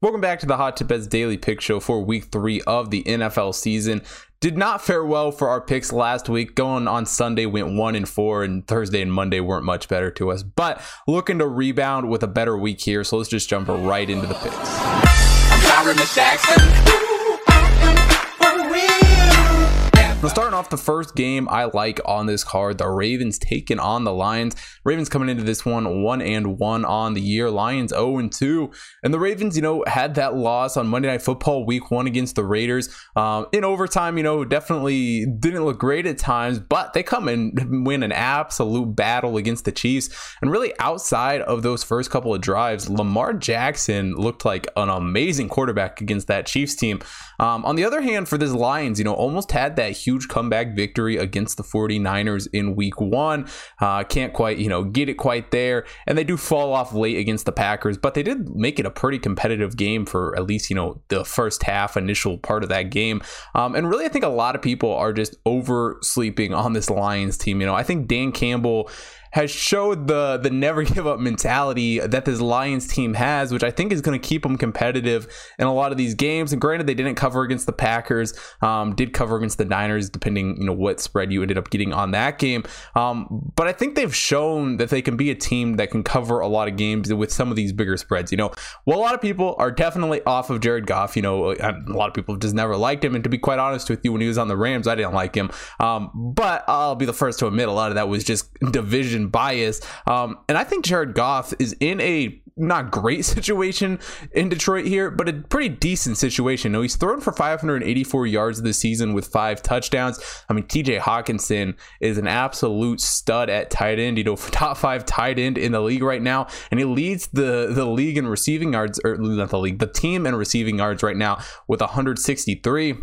Welcome back to the Hot Tip Bets Daily Pick Show for week three of the NFL season. Did not fare well for our picks last week. Going on Sunday went one and four, and Thursday and Monday weren't much better to us. But looking to rebound with a better week here, so let's just jump right into the picks. Now, starting off the first game I like on this card, the Ravens taking on the Lions. Ravens coming into this one one and one on the year. Lions 0 and 2. And the Ravens, you know, had that loss on Monday Night Football week one against the Raiders. Um, in overtime, you know, definitely didn't look great at times, but they come and win an absolute battle against the Chiefs. And really, outside of those first couple of drives, Lamar Jackson looked like an amazing quarterback against that Chiefs team. Um, on the other hand, for this Lions, you know, almost had that huge comeback victory against the 49ers in week one. Uh, can't quite, you know, get it quite there. And they do fall off late against the Packers, but they did make it a pretty competitive game for at least, you know, the first half, initial part of that game. Um, and really, I think a lot of people are just oversleeping on this Lions team. You know, I think Dan Campbell has showed the the never give up mentality that this Lions team has, which I think is going to keep them competitive in a lot of these games. And granted, they didn't cover against the Packers, um, did cover against the Niners, depending you know what spread you ended up getting on that game. Um, but I think they've shown that they can be a team that can cover a lot of games with some of these bigger spreads. You know, well, a lot of people are definitely off of Jared Goff. You know, a lot of people just never liked him, and to be quite honest with you, when he was on the Rams, I didn't like him. Um, but I'll be the first to admit a lot of that was just division bias. Um, and I think Jared Goff is in a not great situation in Detroit here, but a pretty decent situation. Now, he's thrown for 584 yards this season with five touchdowns. I mean, TJ Hockenson is an absolute stud at tight end, you know, top five tight end in the league right now. And he leads the, the league in receiving yards, or not the league, the team in receiving yards right now with 163.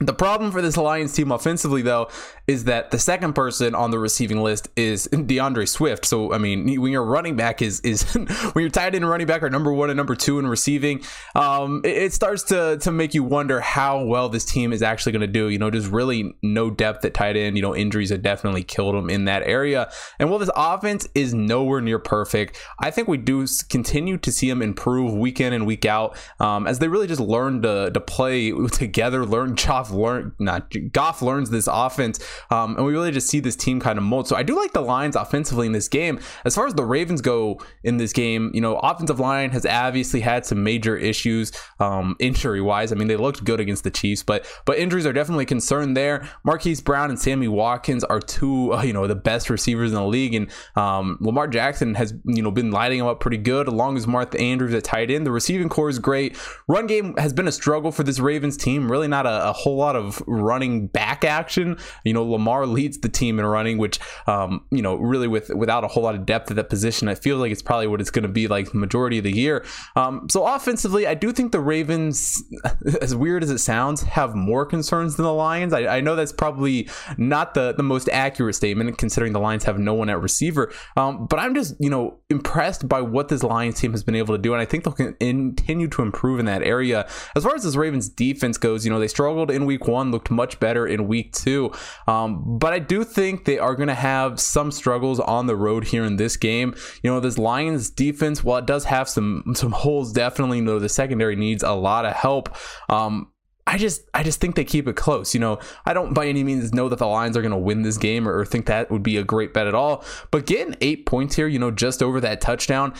The problem for this Lions team offensively, though, is that the second person on the receiving list is DeAndre Swift. So, I mean, when your running back is is when you're tight end running back are number one and number two in receiving, um, it, it, starts to to make you wonder how well this team is actually going to do. You know, just really no depth at tight end. You know, injuries have definitely killed them in that area. And while this offense is nowhere near perfect, I think we do continue to see them improve week in and week out um, as they really just learn to to play together, learn Goff learn not Goff learns this offense, um, and we really just see this team kind of mold. So I do like the Lions offensively in this game. As far as the Ravens go in this game, you know, offensive line has obviously had some major issues um, injury wise. I mean, they looked good against the Chiefs, but but injuries are definitely concerned there. Marquise Brown and Sammy Watkins are two, uh, you know, the best receivers in the league, and um, Lamar Jackson has you know been lighting them up pretty good, along with Mark Andrews at tight end. The receiving corps is great. Run game has been a struggle for this Ravens team. Really not a, a whole lot of running back action. You know, Lamar leads the team in running, which um, you know, really with without a whole lot of depth at that position, I feel like it's probably what it's going to be like the majority of the year. Um, so offensively, I do think the Ravens, as weird as it sounds, have more concerns than the Lions. I, I know that's probably not the the most accurate statement considering the Lions have no one at receiver. Um, but I'm just you know impressed by what this Lions team has been able to do, and I think they'll continue to improve in that area. As far as this Ravens defense goes, you know they struggled in week one, looked much better in week two. Um, but I do think they are going to have some struggles on the road here in this game. You know, this Lions defense, while it does have some some holes, definitely, know, the secondary needs a lot of help. Um, I just I just think they keep it close. You know, I don't by any means know that the Lions are going to win this game or, or, think that would be a great bet at all. But getting eight points here, you know, just over that touchdown,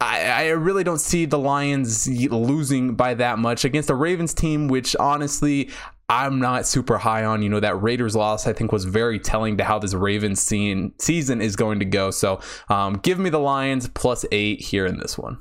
I, really don't see the Lions losing by that much against the Ravens team, which honestly I'm not super high on. You know, that Raiders loss I think was very telling to how this Ravens scene, season is going to go. So um, give me the Lions plus eight here in this one.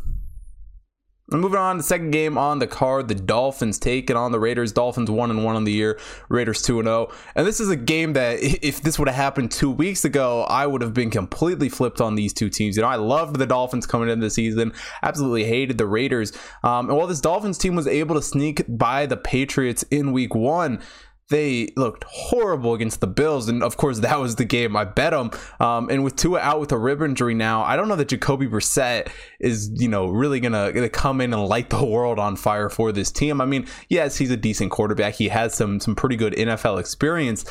And moving on, the second game on the card, the Dolphins taking on the Raiders. Dolphins one and one on the year, Raiders two and zero. Oh. And this is a game that if this would have happened two weeks ago, I would have been completely flipped on these two teams. You know, I loved the Dolphins coming into the season, absolutely hated the Raiders. Um, and while this Dolphins team was able to sneak by the Patriots in Week One, they looked horrible against the Bills, and of course that was the game I bet them. Um, and with Tua out with a rib injury now, I don't know that Jacoby Brissett is you know really gonna, gonna come in and light the world on fire for this team. I mean, yes, he's a decent quarterback. He has some some pretty good NFL experience,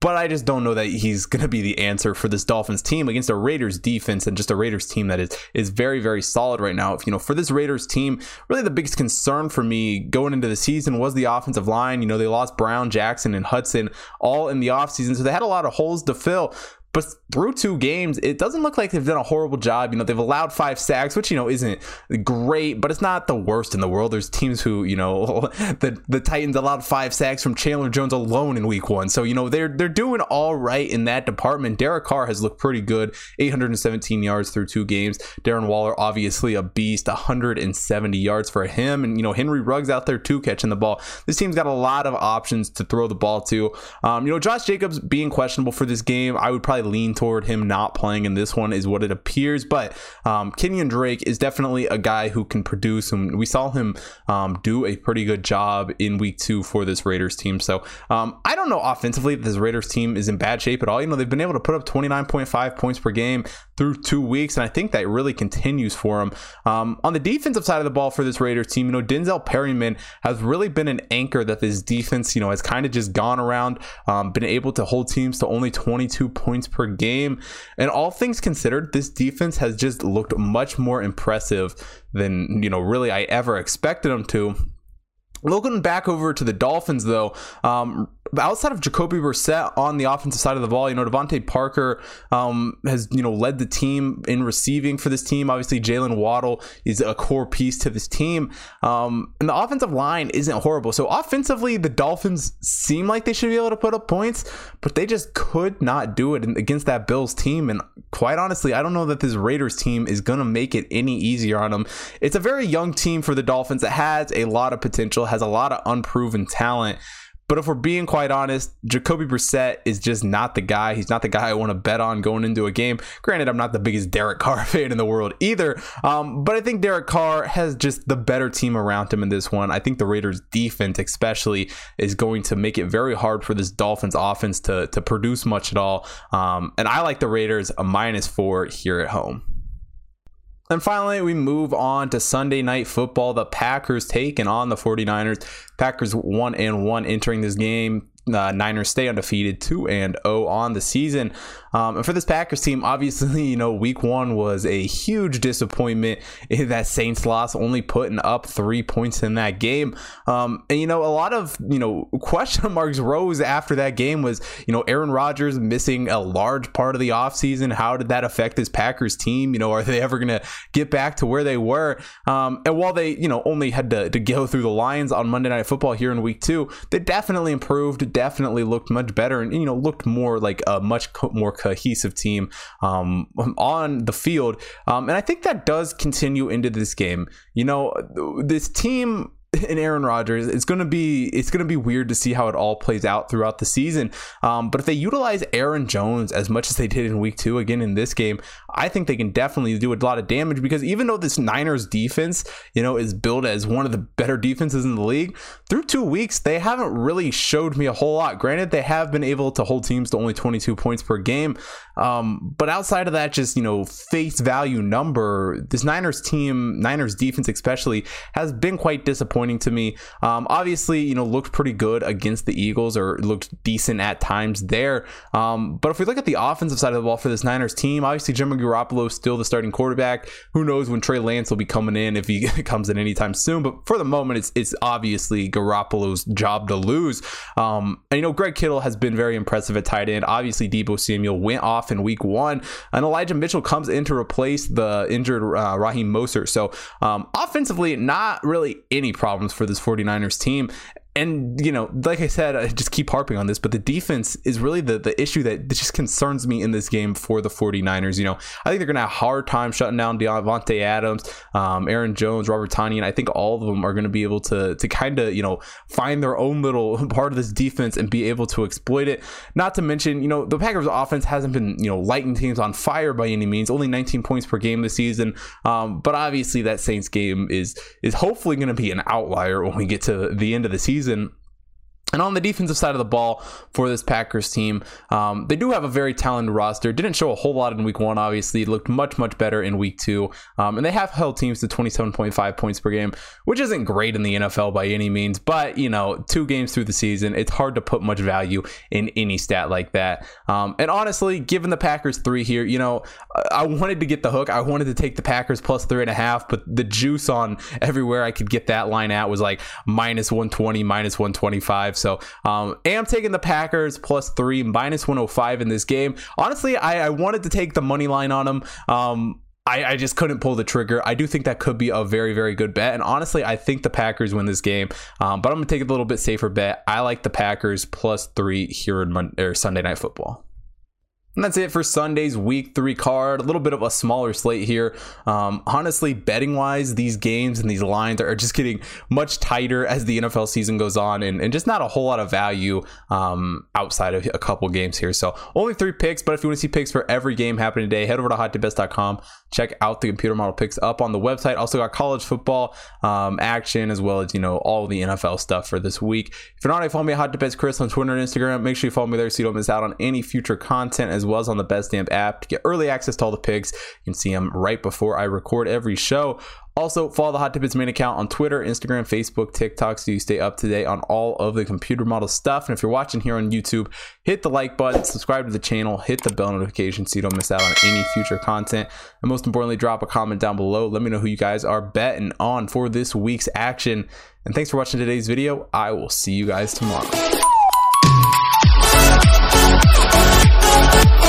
but I just don't know that he's going to be the answer for this Dolphins team against a Raiders defense and just a Raiders team that is is very very solid right now. If you know for this Raiders team, really the biggest concern for me going into the season was the offensive line. You know they lost Brown, Jackson, and Hudson all in the offseason, so they had a lot of holes to fill. But through two games, it doesn't look like they've done a horrible job. You know, they've allowed five sacks, which you know isn't great, but it's not the worst in the world. There's teams who, you know, the the Titans allowed five sacks from Chandler Jones alone in Week One. So you know they're they're doing all right in that department. Derek Carr has looked pretty good, 817 yards through two games. Darren Waller, obviously a beast, 170 yards for him, and you know Henry Ruggs out there too catching the ball. This team's got a lot of options to throw the ball to. Um, you know, Josh Jacobs being questionable for this game, I would probably lean toward him not playing in this one, is what it appears. But um, Kenyan Drake is definitely a guy who can produce, and we saw him um, do a pretty good job in week two for this Raiders team. So um, I don't know offensively that this Raiders team is in bad shape at all. You know, they've been able to put up 29.5 points per game through two weeks, and I think that really continues for them. Um, on the defensive side of the ball for this Raiders team, you know, Denzel Perryman has really been an anchor that this defense, you know, has kind of just gone around, um, been able to hold teams to only 22 points per game. And all things considered, this defense has just looked much more impressive than, you know, really I ever expected them to. Looking back over to the Dolphins, though, um, outside of Jacoby Brissett on the offensive side of the ball, you know, DeVante Parker um, has, you know, led the team in receiving for this team. Obviously, Jaylen Waddle is a core piece to this team. Um, and the offensive line isn't horrible. So offensively, the Dolphins seem like they should be able to put up points, but they just could not do it against that Bills team. And quite honestly, I don't know that this Raiders team is going to make it any easier on them. It's a very young team for the Dolphins that has a lot of potential, has a lot of unproven talent. But if we're being quite honest, Jacoby Brissett is just not the guy. He's not the guy I want to bet on going into a game. Granted, I'm not the biggest Derek Carr fan in the world either, um, but I think Derek Carr has just the better team around him in this one. I think the Raiders' defense, especially, is going to make it very hard for this Dolphins offense to to produce much at all. Um, and I like the Raiders a minus four here at home. And finally, we move on to Sunday night football. The Packers taking on the 49ers. Packers 1 and 1 entering this game uh, Niners stay undefeated, two and zero oh on the season. Um, and for this Packers team, obviously, you know, Week One was a huge disappointment. In that Saints loss, only putting up three points in that game. Um, and you know, a lot of you know question marks rose after that game. Was you know Aaron Rodgers missing a large part of the offseason? How did that affect this Packers team? You know, are they ever going to get back to where they were? Um, and while they you know only had to, to go through the Lions on Monday Night Football here in Week Two, they definitely improved definitely looked much better and you know looked more like a much co- more cohesive team um, on the field. Um, and I think that does continue into this game. You know, this team and Aaron Rodgers, it's gonna be it's gonna be weird to see how it all plays out throughout the season. Um, but if they utilize Aaron Jones as much as they did in Week Two, again in this game, I think they can definitely do a lot of damage because even though this Niners defense, you know, is built as one of the better defenses in the league, through two weeks they haven't really showed me a whole lot. Granted, they have been able to hold teams to only 22 points per game, um, but outside of that, just you know, face value number, this Niners team, Niners defense especially, has been quite disappointing to me. Um, obviously, you know, looked pretty good against the Eagles or looked decent at times there. Um, but if we look at the offensive side of the ball for this Niners team, obviously Jimmy Garoppolo still the starting quarterback. Who knows when Trey Lance will be coming in if he comes in anytime soon? But for the moment, it's it's obviously Garoppolo's job to lose. Um, and you know, Greg Kittle has been very impressive at tight end. Obviously, Deebo Samuel went off in Week One, and Elijah Mitchell comes in to replace the injured uh, Raheem Mostert. So um, offensively, not really any problems for this 49ers team and you know, like I said, I just keep harping on this, but the defense is really the the issue that just concerns me in this game for the 49ers. You know, I think they're gonna have a hard time shutting down Davante Adams, um, Aaron Jones, Robert Tonyan, and I think all of them are gonna be able to to kind of you know find their own little part of this defense and be able to exploit it. Not to mention, you know, the Packers offense hasn't been you know lighting teams on fire by any means. Only 19 points per game this season, um, but obviously that Saints game is is hopefully gonna be an outlier when we get to the end of the season season And on the defensive side of the ball for this Packers team, um, they do have a very talented roster. Didn't show a whole lot in week one, obviously. Looked much, much better in week two. Um, and they have held teams to 27.5 points per game, which isn't great in the NFL by any means. But, you know, two games through the season, it's hard to put much value in any stat like that. Um, and honestly, given the Packers three here, you know, I wanted to get the hook. I wanted to take the Packers plus three and a half, but the juice on everywhere I could get that line at was like minus 120, minus 125. So um, am taking the Packers plus three, minus 105 in this game. Honestly, I, I wanted to take the money line on them. Um, I, I, just couldn't pull the trigger. I do think that could be a very, very good bet. And honestly, I think the Packers win this game. Um, but I'm going to take a little bit safer bet. I like the Packers plus three here in Mon- or Sunday Night Football. And that's it for Sunday's week three card. A little bit of a smaller slate here. Um, honestly, betting wise, these games and these lines are just getting much tighter as the NFL season goes on, and, and just not a whole lot of value um, outside of a couple games here. So only three picks, but if you want to see picks for every game happening today, head over to hottipbets.com. Check out the computer model picks up on the website. Also got college football um, action as well as you know all the NFL stuff for this week. If you're not, follow me at Hot Chris on Twitter and Instagram. Make sure you follow me there so you don't miss out on any future content as well as on the Best app to get early access to all the picks. You can see them right before I record every show. Also, follow the Hot Tip Bets main account on Twitter, Instagram, Facebook, TikTok so you stay up to date on all of the computer model stuff. And if you're watching here on YouTube, hit the like button, subscribe to the channel, hit the bell notification so you don't miss out on any future content. And most importantly, drop a comment down below. Let me know who you guys are betting on for this week's action. And thanks for watching today's video. I will see you guys tomorrow. Thank you.